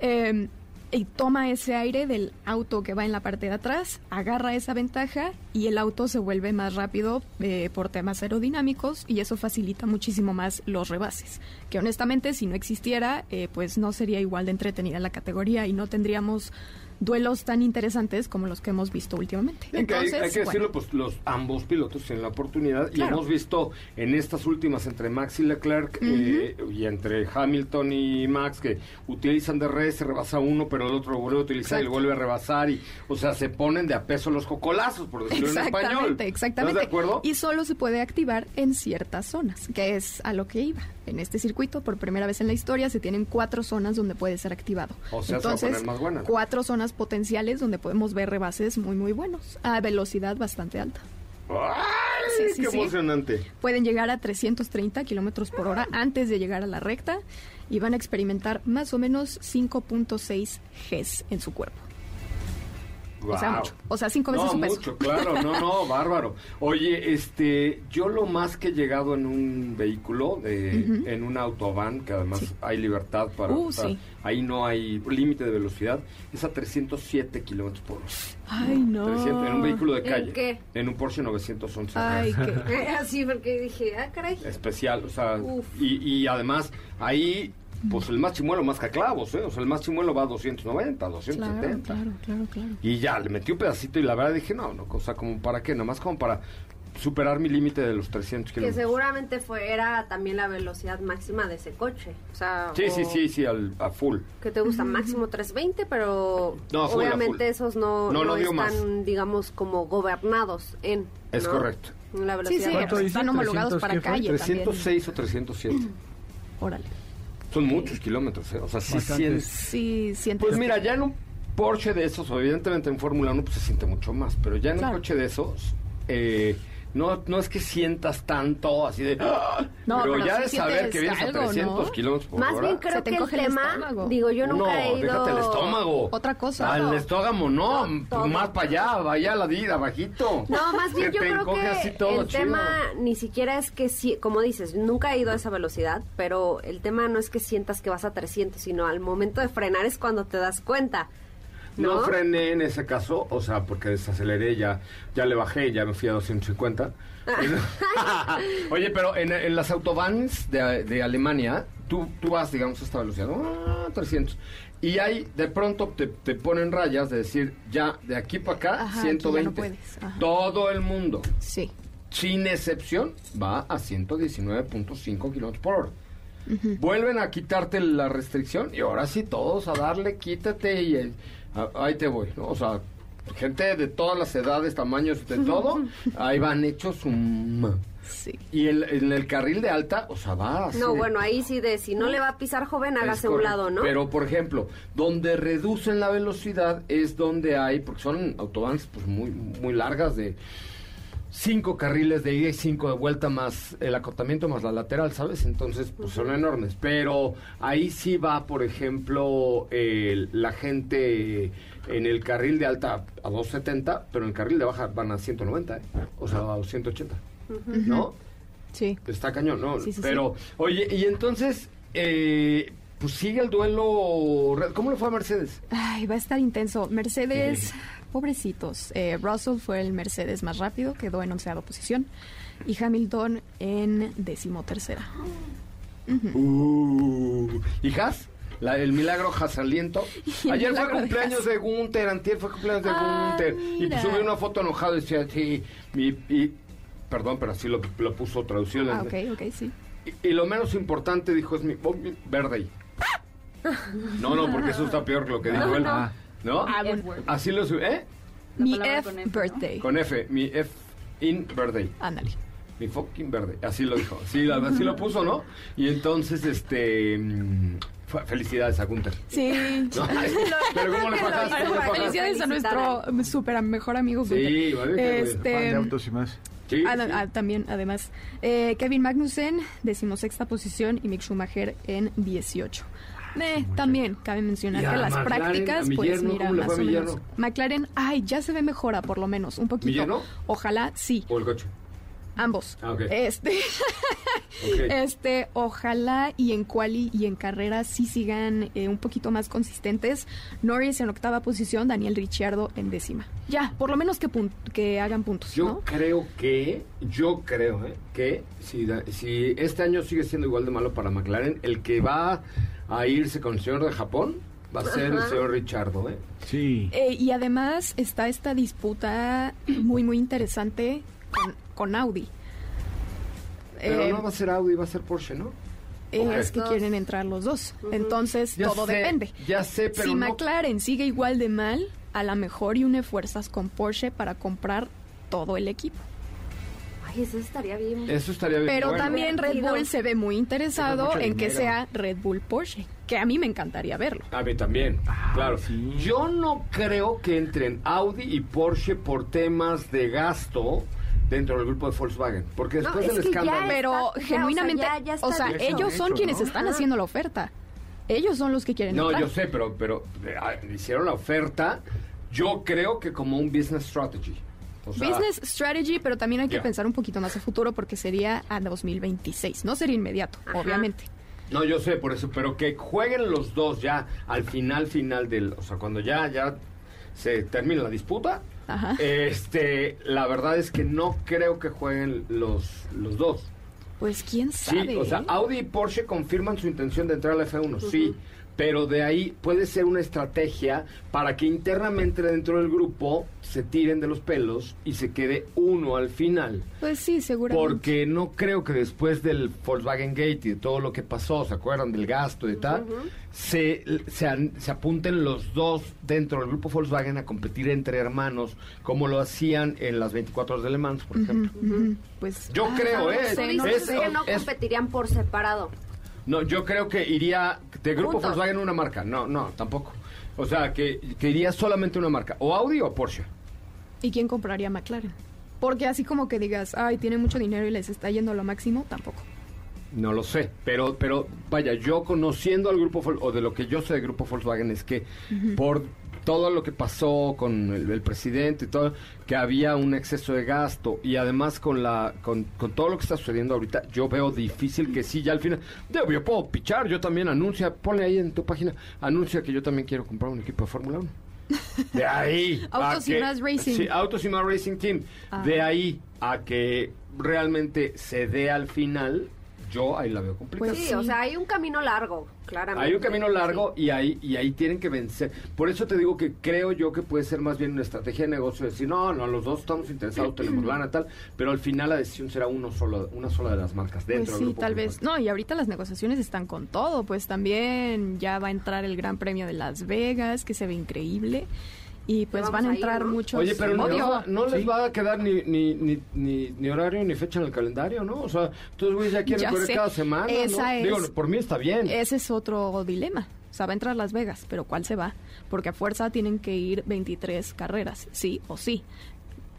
Eh, y toma ese aire del auto que va en la parte de atrás, agarra esa ventaja y el auto se vuelve más rápido eh, por temas aerodinámicos y eso facilita muchísimo más los rebases. Que honestamente, si no existiera, eh, pues no sería igual de entretenida la categoría y no tendríamos duelos tan interesantes como los que hemos visto últimamente. Hay- que bueno, decirlo, pues los ambos pilotos tienen la oportunidad y hemos visto en estas últimas entre Max y Leclerc eh, y entre Hamilton y Max que utilizan DRS, se rebasa uno, pero el otro vuelve a utilizar y Exacto. vuelve a rebasar y, o sea, se ponen de a peso los cocolazos, por decirlo en español. Exactamente, exactamente. ¿Estás de acuerdo? Y solo se puede activar en ciertas zonas, que es a lo que iba. En este circuito, por primera vez en la historia, se tienen cuatro zonas donde puede ser activado. O sea, se va a Entonces, poner más buena, ¿no? cuatro zonas potenciales donde podemos ver rebases muy, muy buenos, a velocidad bastante alta. ¡Ay! ¡Ay, sí, qué sí. emocionante! Pueden llegar a 330 kilómetros por hora antes de llegar a la recta y van a experimentar más o menos 5.6 Gs en su cuerpo. O sea, Guau. mucho. O sea, cinco veces no, su peso. mucho, claro, no, no, bárbaro. Oye, este, yo lo más que he llegado en un vehículo, de, Ujú. en un autobahn, que además Sí. hay libertad para, Uh, sí. ahí no hay límite de velocidad, es a 307 kilómetros por hora. Ay, no. 300, en un vehículo de ¿En calle. qué? En un Porsche 911. Ay, qué. Así, porque dije, ah, caray. especial, o sea, Uf. y, y además ahí, pues el más chimuelo más caclavos, ¿eh? O sea, el más chimuelo va a 290, 270. Claro, claro, claro, claro. Y ya, le metí un pedacito y la verdad dije, no, no, o sea, como para qué, nomás como para superar mi límite de los 300 Que kilómetros. seguramente fue, era también la velocidad máxima de ese coche. O sea, Sí, sí, o sí, sí, al, a full. Que te gusta máximo 320, pero No, obviamente esos no, No, no, no están, más. digamos, como gobernados en. Es ¿no? correcto. La Sí, velocidad. sí, ¿Cuánto pues, dice? están homologados 300 para calle también. 306 o 307. Órale. Son muchos kilómetros, ¿eh? O sea, sí sientes- Sí, sientes. Pues mira, ya en un Porsche de esos, evidentemente en Fórmula 1 pues se siente mucho más, pero ya en Claro. un coche de esos, eh, no, no es que sientas tanto así de... ¡ah! No, pero, pero ya de saber que vienes a algo, 300 ¿no? kilómetros por Más hora. bien creo Se te que el tema, estómago. digo, yo nunca no, he ido... déjate el estómago. Otra cosa. Al estómago, no, No, todo. más para allá, vaya a la vida, bajito. No, más bien yo creo que todo el chido. tema ni siquiera es que, sí, como dices, nunca he ido a esa velocidad, pero el tema no es que sientas que vas a 300, sino al momento de frenar es cuando te das cuenta. No, ¿no? frené en ese caso, o sea, porque desaceleré, ya, ya le bajé, ya me fui a 250. Oye, pero en, en las autobahns de, de Alemania, tú, tú vas, digamos, a esta velocidad, ah, 300. Y ahí, de pronto, te, te ponen rayas de decir, ya, de aquí para acá, Ajá, aquí ya no 120. puedes, ajá. Todo el mundo, Sí. sin excepción, va a 119.5 kilómetros por hora. Vuelven a quitarte la restricción y ahora sí todos a darle, quítate y a- ahí te voy, ¿no? O sea, gente de todas las edades, tamaños, de todo, ahí van hechos un... Sí. Y el- en el carril de alta, o sea, va así No, bueno, ahí sí de si no le va a pisar joven, hágase a un lado, ¿no? Pero, por ejemplo, donde reducen la velocidad es donde hay, porque son autobanes pues muy, muy largas de cinco carriles de ida y cinco de vuelta más el acotamiento más la lateral, ¿sabes? Entonces, pues son enormes. Pero ahí sí va, por ejemplo, la gente en el carril de alta a 270, pero en el carril de baja van a 190, ¿eh? o sea, a 180, ¿no? Sí. Está cañón, ¿no? Sí, sí, Pero, oye, y entonces, eh, pues sigue el duelo. ¿Cómo le fue a Mercedes? Ay, va a estar intenso. Mercedes, pobrecitos. Eh, Russell fue el Mercedes más rápido, quedó en onceava posición. Y Hamilton en decimotercera. Uh, ¿Y Haas? La- el milagro Haas aliento. Y el Ayer fue de cumpleaños Haas. de Gunther, antier fue cumpleaños de Ah, Gunther. Y mira. subió una foto enojado y decía, sí, y, y- perdón, pero así lo, lo puso traducido. en Ah, ok, ok, sí. Y, y lo menos importante, dijo, es mi mi verde. No, no, porque eso está peor que lo que dijo él. ¿No? Así lo subió, ¿eh? La Mi F con F, ¿no? birthday. Con F, mi F in verde. Ándale. Mi fucking verde. Así lo dijo. Sí, la- así lo puso, ¿no? Y entonces, este. mm, fue- Felicidades a Gunther. Sí. ¿No? Pero ¿cómo le fajaste? Felicidades a nuestro super mejor amigo. Sí, Gunther. vale, qué bueno. Fan de Este, autos y más. Sí, ah, sí. ah, también, además. Eh, Kevin Magnussen, decimosexta posición, y Mick Schumacher en 18. Eh, también cabe mencionar que las McLaren, prácticas, pues mira, ¿cómo le más o menos. McLaren, ay, ya se ve mejora, por lo menos, un poquito. Ojalá, sí, O el coche. Ambos. Ah, ok. Este, Ok. este, ojalá y en quali y en carrera sí sigan eh, un poquito más consistentes. Norris en octava posición, Daniel Ricciardo en décima. Ya, por lo menos que, pun- que hagan puntos, Yo ¿no? creo que, yo creo, ¿eh? que si, da- si este año sigue siendo igual de malo para McLaren, el que va a irse con el señor de Japón va a ser el señor Richardo, ¿eh? Sí. Eh, y además está esta disputa muy, muy interesante con, con Audi. Pero Eh, no va a ser Audi, va a ser Porsche, ¿no? es que quieren entrar los dos. Entonces, Ya todo sé, depende. Ya sé, pero si no- McLaren sigue igual de mal, a lo mejor y une fuerzas con Porsche para comprar todo el equipo. Ay, eso estaría bien. Eso estaría bien. Pero bueno. también Red. Bull se ve muy interesado en que sea Red Bull Porsche, que a mí me encantaría verlo. A mí también, claro. sí. Yo no creo que entren Audi y Porsche por temas de gasto dentro del grupo de Volkswagen. Porque No, después es del que ya escándalo... es- Pero Está- genuinamente, ya- ya está o sea, ellos son Hecho, quienes ¿no? están Ajá. haciendo la oferta. Ellos son los que quieren No, entrar. yo sé, pero, pero eh, hicieron la oferta, yo creo que como un business strategy. O sea, Business strategy, pero también hay que pensar un poquito más a futuro porque sería a 2026. No sería inmediato, Ajá. obviamente. No, yo sé por eso, pero que jueguen los dos ya al final, final del... O sea, cuando ya, ya se termine la disputa, Ajá. este, la verdad es que no creo que jueguen los, los dos. Pues quién Sí, sabe. o sea. Audi y Porsche confirman su intención de entrar a la F1, sí. Pero de ahí puede ser una estrategia para que internamente dentro del grupo se tiren de los pelos y se quede uno al final. Pues sí, seguramente. Porque no creo que después del Volkswagen Gate y de todo lo que pasó, ¿se acuerdan del gasto y tal? se, se, apunten los dos dentro del grupo Volkswagen a competir entre hermanos, como lo hacían en las 24 horas de Le Mans, por ejemplo. Pues Yo creo, ¿eh? Tú sé, dices no es- que no es- competirían por separado. No, yo creo que iría de grupo. Volkswagen una marca. No, no, tampoco. O sea, que, que iría solamente una marca, o Audi o Porsche. ¿Y quién compraría McLaren? Porque así como que digas, ay, tiene mucho dinero y les está yendo a lo máximo, tampoco. No lo sé, pero, pero vaya, yo conociendo al grupo o de lo que yo sé del grupo Volkswagen es que por todo lo que pasó con el, el presidente y todo, que había un exceso de gasto y además con la con, con todo lo que está sucediendo ahorita, yo veo difícil que sí, ya al final, yo puedo pichar, yo también anuncia, ponle ahí en tu página, anuncia que yo también quiero comprar un equipo de Fórmula 1. De ahí. a Autos y más Racing. Sí, Autos y más Racing Team. Ah. De ahí a que realmente se dé al final, yo ahí la veo complicada. Pues sí, sí. o sea, hay un camino largo, claramente. Hay un camino largo Sí. y ahí y ahí tienen que vencer. Por eso te digo que creo yo que puede ser más bien una estrategia de negocio decir, no, no, los dos estamos interesados, tenemos lana tal, pero al final la decisión será uno solo, una sola de las marcas dentro Pues del sí, grupo tal vez. No, y ahorita las negociaciones están con todo. Pues también ya va a entrar el Gran Premio de Las Vegas, que se ve increíble. Y pues van a a ir, entrar ¿no? muchos. Oye, pero no, Obvio. no, no les va a quedar ni, ni, ni, ni, ni horario ni fecha en el calendario, ¿no? O sea, todos güeyes ya quieren correr sé. cada semana, ¿no? Esa es- Digo, por mí está bien. Ese es otro dilema. O sea, va a entrar Las Vegas, pero ¿cuál se va? Porque a fuerza tienen que ir 23 carreras, sí o sí.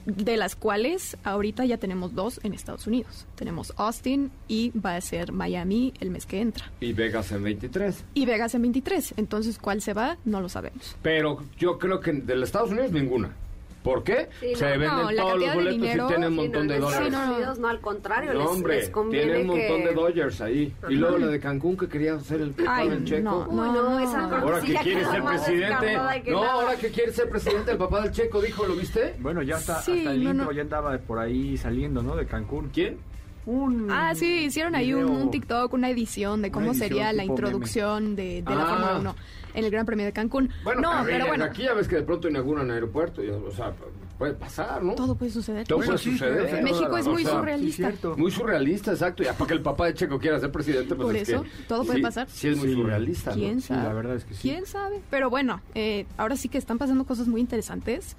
De las cuales ahorita ya tenemos dos en Estados Unidos. Tenemos Austin y va a ser Miami el mes que entra. Y Vegas en 23. Y Vegas en 23. Entonces, ¿cuál se va? No lo sabemos. Pero yo creo que de los Estados Unidos ninguna. ¿Por qué? Sí, Se no. venden No, todos los boletos dinero- y tienen un montón de dólares. No. Unidos no, al contrario, No, les, hombre, les conviene tienen un montón que... de Dodgers ahí. Y luego la de Cancún que quería hacer el papá Ay, del Checo. no, no, esa Ahora que quiere ser presidente. No, nada. ahora que quiere ser presidente, el papá del Checo dijo, ¿lo viste? Bueno, ya está, Sí, hasta el no, intro no. ya andaba por ahí saliendo, ¿no? De Cancún. ¿Quién? Un Ah, sí, hicieron ahí un, un TikTok, una edición de cómo Una edición sería la meme. introducción de, de la Ah. Fórmula 1 en el Gran Premio de Cancún. Bueno, no, pero bueno, aquí ya ves que de pronto inauguran aeropuerto. y, o sea, puede pasar, ¿no? todo puede suceder. Todo puede sí, suceder. México es O muy sea, surrealista. Sí. Muy surrealista, exacto. Ya para que el papá de Checo quiera ser presidente, pues Por es eso, que todo puede sí, pasar. Sí, es muy Sí. surrealista. ¿no? ¿Quién Sí, sabe? la verdad es que sí. ¿Quién sabe? Pero bueno, eh, ahora sí que están pasando cosas muy interesantes.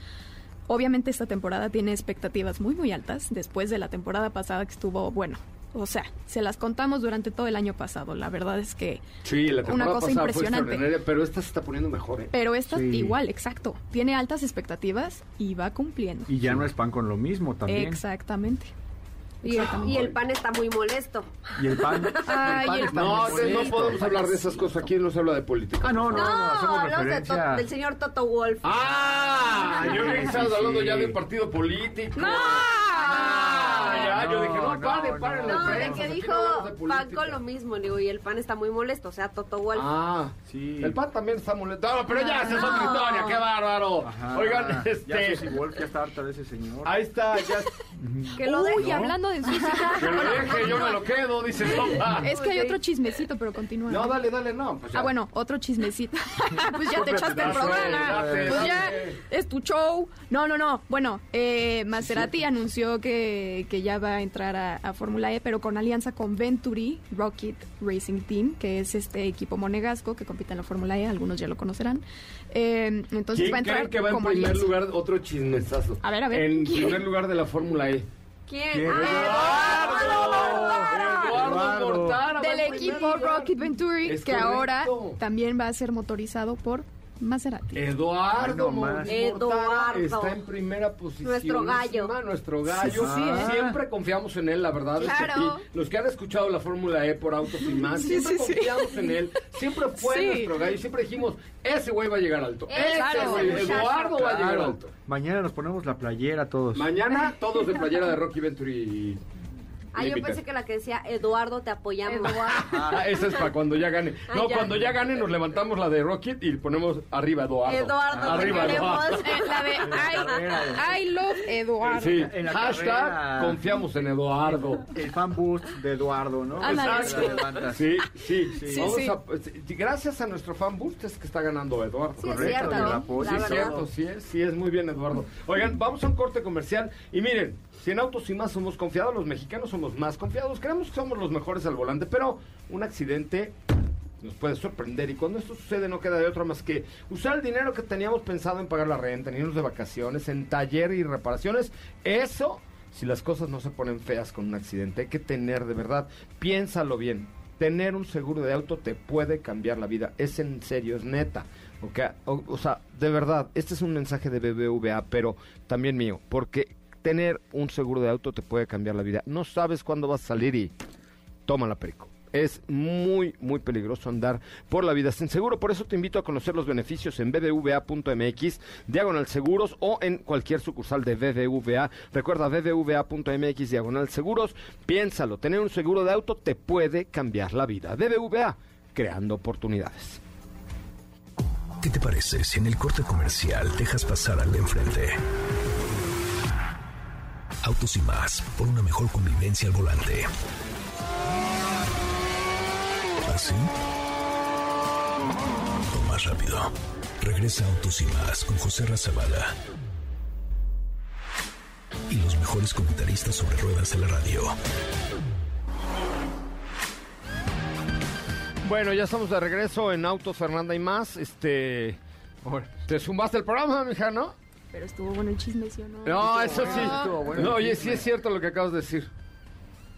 Obviamente esta temporada tiene expectativas muy muy altas después de la temporada pasada que estuvo, bueno, o sea, se las contamos durante todo el año pasado. La verdad es que Sí, la Una cosa impresionante. pero esta se está poniendo mejor, ¿eh? pero esta Sí. igual, exacto, tiene altas expectativas y va cumpliendo. Y ya no es pan con lo mismo también. Exactamente. Y el, Exactamente. y el pan está muy molesto. Y el pan. Ay, el pan está No, muy no podemos hablar de esas cosas. Aquí no se habla de política. Ah, no, no, No, no, hacemos hablamos de referencia. To- del señor Toto Wolf. ¡Ah! Yo Sí, hablando sí. ya de un partido político. ¡No! Ah, ya, yo dije, no, no, paren, paren no. de que dijo pan con lo mismo, le digo, y el pan está muy molesto, o sea, Toto Wolf. Ah, Sí. El pan también está molesto. No, pero ya, esa es otra historia, qué bárbaro. Ajá. Oigan, Ya este. Susi Wolf ya está harta de ese señor. Ahí está, ya. que lo Uy, deje. hablando de sushi. Que lo deje, yo me lo quedo, dice Sopa. Es que hay otro chismecito, pero continúa. No, dale, dale, no. Pues ya. Ah, bueno, otro chismecito. pues ya te echaste el programa. Pues ya es tu show. No, no, no. Bueno, eh, Maserati anunció que, que ya va a entrar a, a Fórmula E, pero con alianza con Venturi Rocket Racing Team, que es este equipo monegasco que compite en la Fórmula E. Algunos ya lo conocerán. Eh, entonces ¿Quién va a entrar que va en primer alianza. lugar? Otro chismesazo. A ver, a ver. En ¿Quién? primer lugar de la Fórmula E. ¿Quién? ¿Quién? Ah, Eduardo Eduardo. Mortara Del equipo. Rocket Venturi, Es que correcto. ahora también va a ser motorizado por Maserati. Eduardo Ay, no Eduardo. está en primera posición. Nuestro gallo. Nuestro gallo. Sí, sí, sí. Siempre confiamos en él, la verdad. es que aquí, los que han escuchado la Fórmula E por autos y más, Sí, siempre sí, sí. confiamos en él. Siempre fue Sí. nuestro gallo. Siempre dijimos, ese güey va a llegar alto. Ese Claro. güey. Eduardo va a llegar alto. Mañana nos ponemos la playera todos. Mañana todos de playera de Rocky Venturi. Ah, yo pensé que la que decía Eduardo te apoyamos. Ah, esa es para cuando ya gane. Ah, No, ya. cuando ya gane nos levantamos la de Rocket y ponemos arriba Eduardo. Eduardo, Arriba te queremos. Eduardo. Eh, la de I, I love Eduardo. Sí, En la hashtag carrera. confiamos en Eduardo. El fan boost de Eduardo, ¿no? Ándale, Esa sí. Sí, sí, Sí, Vamos sí. a- gracias a nuestro fan boost es que está ganando Eduardo. Sí, es Correcto, cierto, el ¿no? apoyo. La Sí, es cierto, sí es, sí es muy bien, Eduardo. Oigan, vamos a un corte comercial y miren, si en Autos y Más somos confiados, los mexicanos somos más confiados, creemos que somos los mejores al volante, pero un accidente nos puede sorprender y cuando esto sucede no queda de otra más que usar el dinero que teníamos pensado en pagar la renta, en irnos de vacaciones, en taller y reparaciones, eso, si las cosas no se ponen feas con un accidente, hay que tener de verdad, piénsalo bien, tener un seguro de auto te puede cambiar la vida, es en serio, es neta. Ok, O, o sea, de verdad, este es un mensaje de BBVA, pero también mío, porque tener un seguro de auto te puede cambiar la vida. No sabes cuándo vas a salir y toma la perico. Es muy, muy peligroso andar por la vida sin seguro. Por eso te invito a conocer los beneficios en bbva.mx, diagonal seguros o en cualquier sucursal de BBVA. Recuerda bbva.mx, diagonal seguros. Piénsalo, tener un seguro de auto te puede cambiar la vida. BBVA, creando oportunidades. ¿Qué te parece si en el corte comercial dejas pasar al de enfrente? Autos y más, por una mejor convivencia al volante. ¿Así? O más rápido. Regresa Autos y más con José Razabala. Y los mejores comentaristas sobre ruedas de la radio. Bueno, ya estamos de regreso en Autos Fernanda y más. Este. ¿Te sumaste el programa, mija, no? Pero estuvo bueno el chisme, ¿sí o no? No, eso sí. estuvo bueno No, oye, sí es cierto lo que acabas de decir.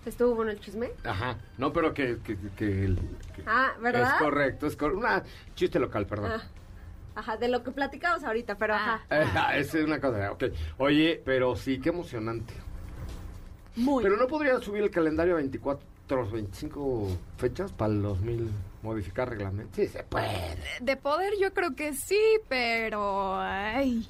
¿Estuvo bueno el chisme? Ajá. No, pero que. que, que el- que- Ah, ¿verdad? Es correcto, es correcto. Una chiste local, perdón. Ah, Ajá, de lo que platicamos ahorita, pero ajá. Eh, ah, esa es una cosa, ok. Oye, pero sí, qué emocionante. Muy. Pero no podría subir el calendario a 24, 25 fechas para el 2000, modificar reglamento. Sí, se puede. De poder yo creo que sí, pero ay,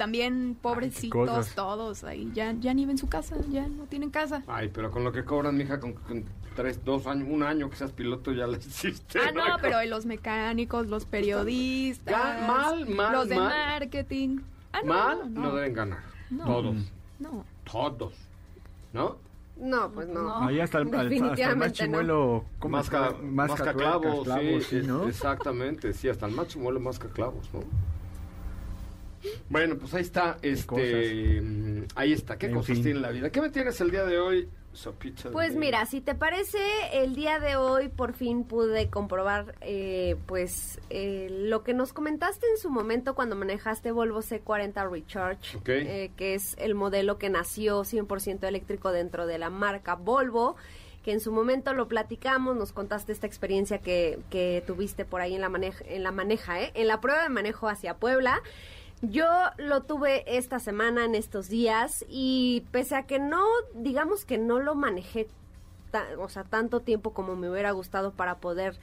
también pobrecitos todos ahí, ya, ya ni ven su casa, ya no tienen casa. Ay, pero con lo que cobran, mija, con, con tres, dos años, un año que seas piloto, ya le hiciste. Ah, no, pero los mecánicos, los periodistas, Ya, mal, mal, los de mal. marketing. Ah, no, Mal no, no, deben ganar. No. Todos. no. Todos. ¿No? No, pues no. Ahí hasta el, al- hasta el más Definitivamente no. chimuelo. ¿cómo Masca, clavos, clavos, sí, sí, ¿no? exactamente, sí, hasta el máximo huele masca clavos, ¿no? Bueno, pues ahí está, este, mm, ahí está, ¿qué En cosas fin. tiene la vida? ¿Qué me tienes el día de hoy, Sopita? de- Pues mira, si te parece, el día de hoy por fin pude comprobar, eh, pues, eh, lo que nos comentaste en su momento cuando manejaste Volvo C40 Recharge, eh, que es el modelo que nació 100% eléctrico dentro de la marca Volvo que en su momento lo platicamos, nos contaste esta experiencia que, que tuviste por ahí en la maneja, en la maneja, ¿eh? en la prueba de manejo hacia Puebla. Yo lo tuve esta semana, en estos días, y pese a que no, digamos que no lo manejé, o sea, tanto tiempo como me hubiera gustado para poder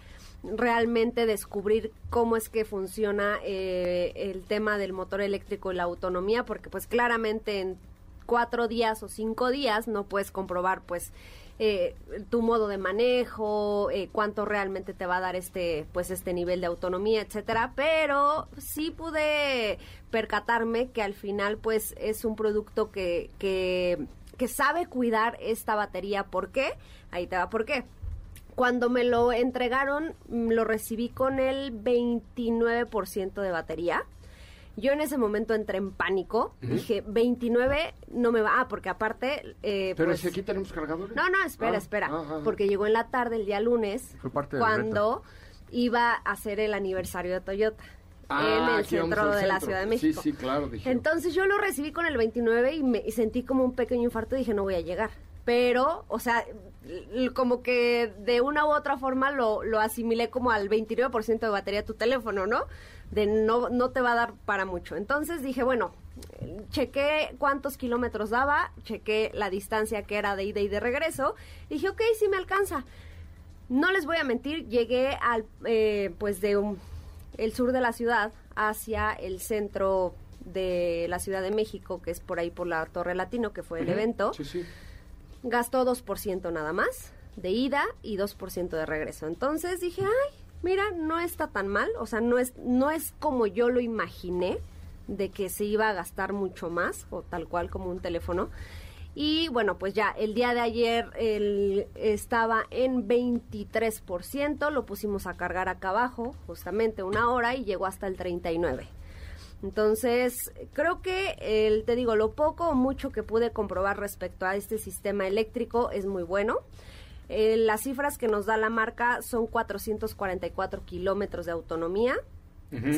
realmente descubrir cómo es que funciona eh, el tema del motor eléctrico y la autonomía, porque pues claramente en cuatro días o cinco días no puedes comprobar pues eh, tu modo de manejo, eh, cuánto realmente te va a dar este pues este nivel de autonomía, etcétera, pero sí pude percatarme que al final pues es un producto que, que, que sabe cuidar esta batería. ¿Por qué? Ahí te va, ¿por qué? Cuando me lo entregaron, mm, lo recibí con el 29% de batería. Yo en ese momento entré en pánico. Dije, 29 no me va. Ah, porque aparte. eh, Pero pues- si aquí tenemos cargadores. no, no, espera, Ah, espera. ah, ah. Porque llegó en la tarde, el día lunes, Fue parte cuando iba a ser el aniversario de Toyota. Ah, en el centro de la. Ciudad de Sí, México. sí, claro, dije. Entonces yo lo recibí con el 29 y, me, y sentí como un pequeño infarto y dije, no voy a llegar. pero, o sea, como que de una u otra forma lo, lo asimilé como al 29% de batería de tu teléfono, ¿no? De no, no te va a dar para mucho. Entonces dije, bueno, chequé cuántos kilómetros daba, chequé la distancia que era de ida y de regreso. Dije, ok, sí me alcanza. No les voy a mentir, llegué al, eh, pues de un, el sur de la ciudad hacia el centro de la Ciudad de México, que es por ahí por la Torre Latino, que fue el evento. Sí, sí. Gastó 2% nada más de ida y 2% de regreso. Entonces dije, ay, mira, no está tan mal, o sea, no es no es como yo lo imaginé de que se iba a gastar mucho más o tal cual como un teléfono. Y bueno, pues ya el día de ayer estaba en 23%, lo pusimos a cargar acá abajo, justamente una hora, y llegó hasta el 39%. Entonces, creo que, te digo, lo poco o mucho que pude comprobar respecto a este sistema eléctrico es muy bueno. Eh, las cifras que nos da la marca son 444 kilómetros de autonomía.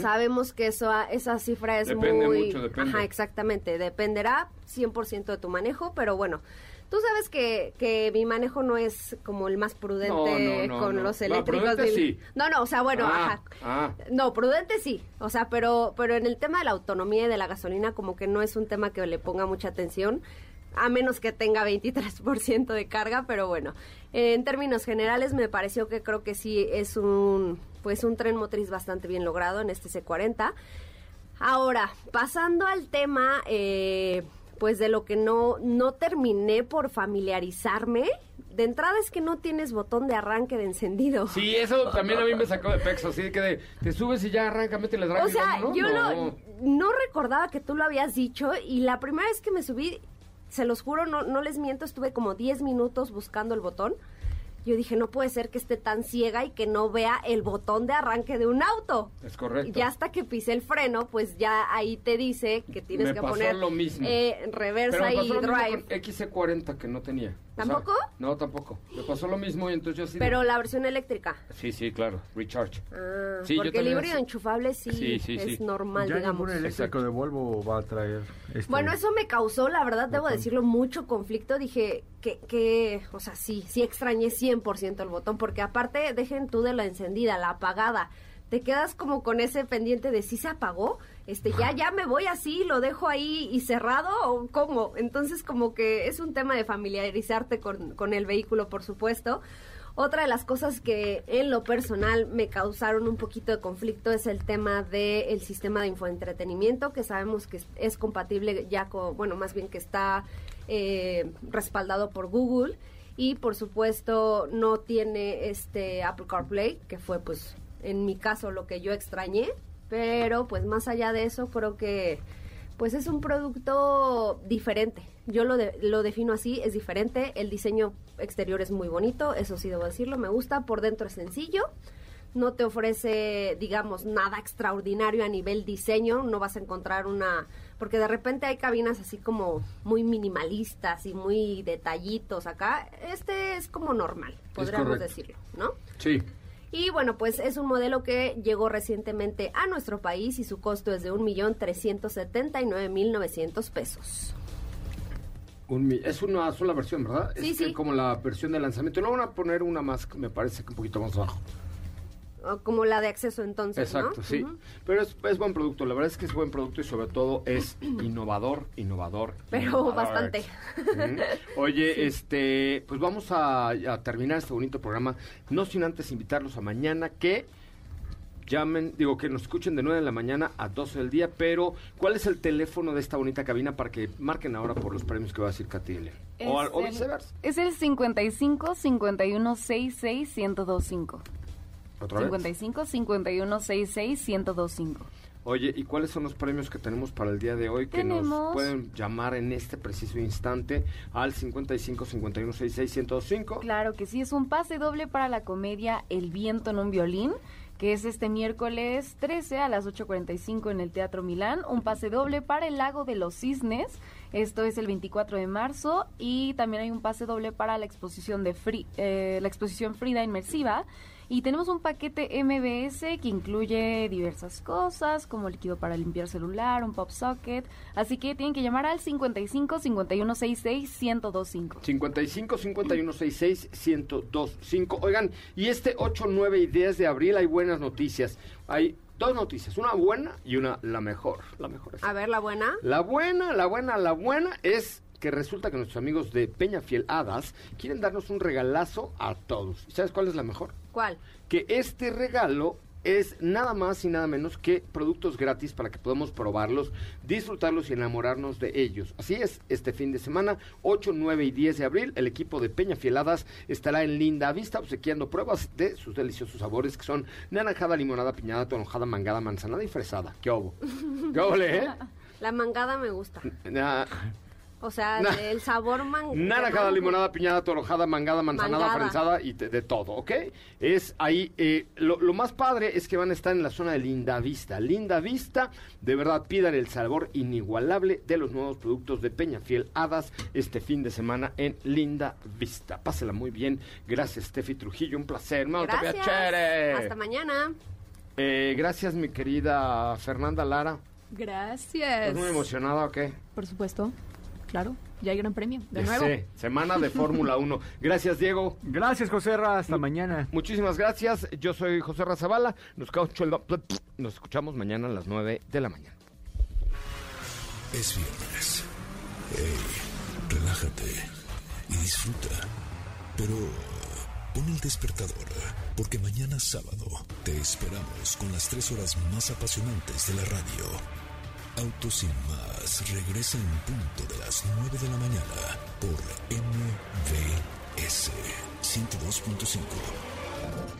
Sabemos que eso, esa cifra es Depende muy... mucho, depende. Ajá, exactamente. Dependerá 100% de tu manejo, pero bueno. Tú sabes que, que mi manejo no es como el más prudente No, no, no, con los eléctricos. prudente del- sí. No, no, o sea, bueno, Ah, ajá. ah. No, prudente sí. O sea, pero, pero en el tema de la autonomía y de la gasolina, como que no es un tema que le ponga mucha atención, a menos que tenga 23% de carga, pero bueno. En términos generales, me pareció que creo que sí es un, pues un tren motriz bastante bien logrado en este C40. Ahora, pasando al tema, eh, pues de lo que no, no terminé por familiarizarme. De entrada es que no tienes botón de arranque de encendido. Sí, eso también a mí me sacó de pex, así que de, te subes y ya arranca, métele el O sea, yo no. lo, no recordaba que tú lo habías dicho y la primera vez que me subí, se los juro, no, no les miento, estuve como 10 minutos buscando el botón. Yo dije, no puede ser que esté tan ciega y que no vea el botón de arranque de un auto. Es correcto. Y ya hasta que pisé el freno, pues ya ahí te dice que tienes Me que pasó poner lo mismo. eh, Pero reversa me pasó y lo mismo drive. con XC40 que no tenía. O sea, ¿Tampoco? no, tampoco. Me pasó lo mismo y entonces yo de- Pero la versión eléctrica. Sí, sí, claro. Recharge. Ah, Sí, porque híbrido así. enchufable sí, Sí, sí, es sí. normal, ya digamos. eléctrico de Volvo va a traer este Bueno, eso me causó, la verdad, debo Botón. decirlo, mucho conflicto. Dije que, que, o sea, sí, sí extrañé 100% el botón, porque aparte, dejen tú de la encendida, la apagada. Te quedas como con ese pendiente de si se apagó, este, ya, ya me voy así, lo dejo ahí y cerrado, o cómo. Entonces, como que es un tema de familiarizarte con, con el vehículo, por supuesto. Otra de las cosas que en lo personal me causaron un poquito de conflicto es el tema del sistema de infoentretenimiento, que sabemos que es, compatible ya con, bueno, más bien que está eh, respaldado por Google y por supuesto no tiene este Apple CarPlay, que fue pues en mi caso lo que yo extrañé, pero pues más allá de eso creo que pues es un producto diferente. Yo lo, de- lo defino así, es diferente. El diseño exterior es muy bonito, eso sí debo decirlo, me gusta. Por dentro es sencillo. No te ofrece, digamos, nada extraordinario a nivel diseño. No vas a encontrar una... Porque de repente hay cabinas así como muy minimalistas y muy detallitos acá. Este es como normal, podríamos decirlo, ¿no? Sí. Y bueno, pues es un modelo que llegó recientemente a nuestro país y su costo es de 1.379.900 pesos. Un es una sola versión, ¿verdad? Sí, es sí. que como la versión de lanzamiento. Luego van a poner una más, me parece que un poquito más bajo. O Como la de acceso entonces, ¿no? Exacto, sí. Ujú. Pero es, es buen producto. La verdad es que es buen producto y sobre todo es innovador, innovador. Pero innovador. bastante. Oye, este, pues vamos a, a terminar este bonito programa. No sin antes invitarlos a mañana que llamen, digo que nos escuchen de 9 de la mañana a 12 del día, pero ¿cuál es el teléfono de esta bonita cabina para que marquen ahora por los premios que va a decir Katy? O, al- o Es el- viceversa. Es el 55 51 66 1025. ¿Otra vez? 55 51 66 1025. Oye, ¿y cuáles son los premios que tenemos para el día de hoy que nos Tenemos- pueden llamar en este preciso instante al 55 51 66 1025? Claro que sí, es un pase doble para la comedia El viento en un violín, que es este miércoles 13 a las 8.45 en el Teatro Milán. Un pase doble para El lago de los cisnes, Esto es el 24 de marzo y también hay un pase doble para la exposición de Free, eh, la exposición Frida inmersiva. Y tenemos un paquete MBS que incluye diversas cosas, como líquido para limpiar celular, un pop socket. Así que tienen que llamar al 55 5166 1025. 55 5166 1025. Oigan, y este 8, 9 y 10 de abril hay buenas noticias. Hay dos noticias, una buena y una la mejor. La mejor es A ver, la buena. La buena, la buena, la buena es que resulta que nuestros amigos de Peña Fiel Hadas quieren darnos un regalazo a todos. ¿Y sabes cuál es la mejor? ¿Cuál? Que este regalo es nada más y nada menos que productos gratis para que podamos probarlos, disfrutarlos y enamorarnos de ellos. Así es, este fin de semana, 8, 9 y 10 de abril, el equipo de Peña Fieladas estará en Linda Vista obsequiando pruebas de sus deliciosos sabores que son naranjada, limonada, piñada, toronjada, mangada, manzanada y fresada. ¿Qué obo? ¿Qué ole, eh? La mangada me gusta. Na- O sea, Na- el sabor man... Naranjada, mango. limonada, piñada, torojada, mangada, manzanada, Mangada. prensada y de, de todo, ¿ok? Es ahí, eh, lo, lo más padre es que van a estar en la zona de Linda Vista. Linda Vista, de verdad, pidan el sabor inigualable de los nuevos productos de Peña Fiel Hadas este fin de semana en Linda Vista. Pásela muy bien. Gracias, Steffi Trujillo, un placer. Mano, te vea Gracias. chévere. Hasta mañana. Eh, gracias, mi querida Fernanda Lara. Gracias. ¿Estás muy emocionada o qué? Por supuesto. Claro. Ya hay gran premio. De nuevo. Sí, semana de Fórmula 1. Gracias, Diego. Gracias, José Ra. Hasta mañana. Muchísimas gracias. Yo soy José Razabala. Nos, nos escuchamos mañana a las 9 de la mañana. Es viernes. Hey, relájate y disfruta. Pero pon el despertador, porque mañana sábado te esperamos con las tres horas más apasionantes de la radio. Autos sin más regresa en punto de las 9 de la mañana por MVS 102.5.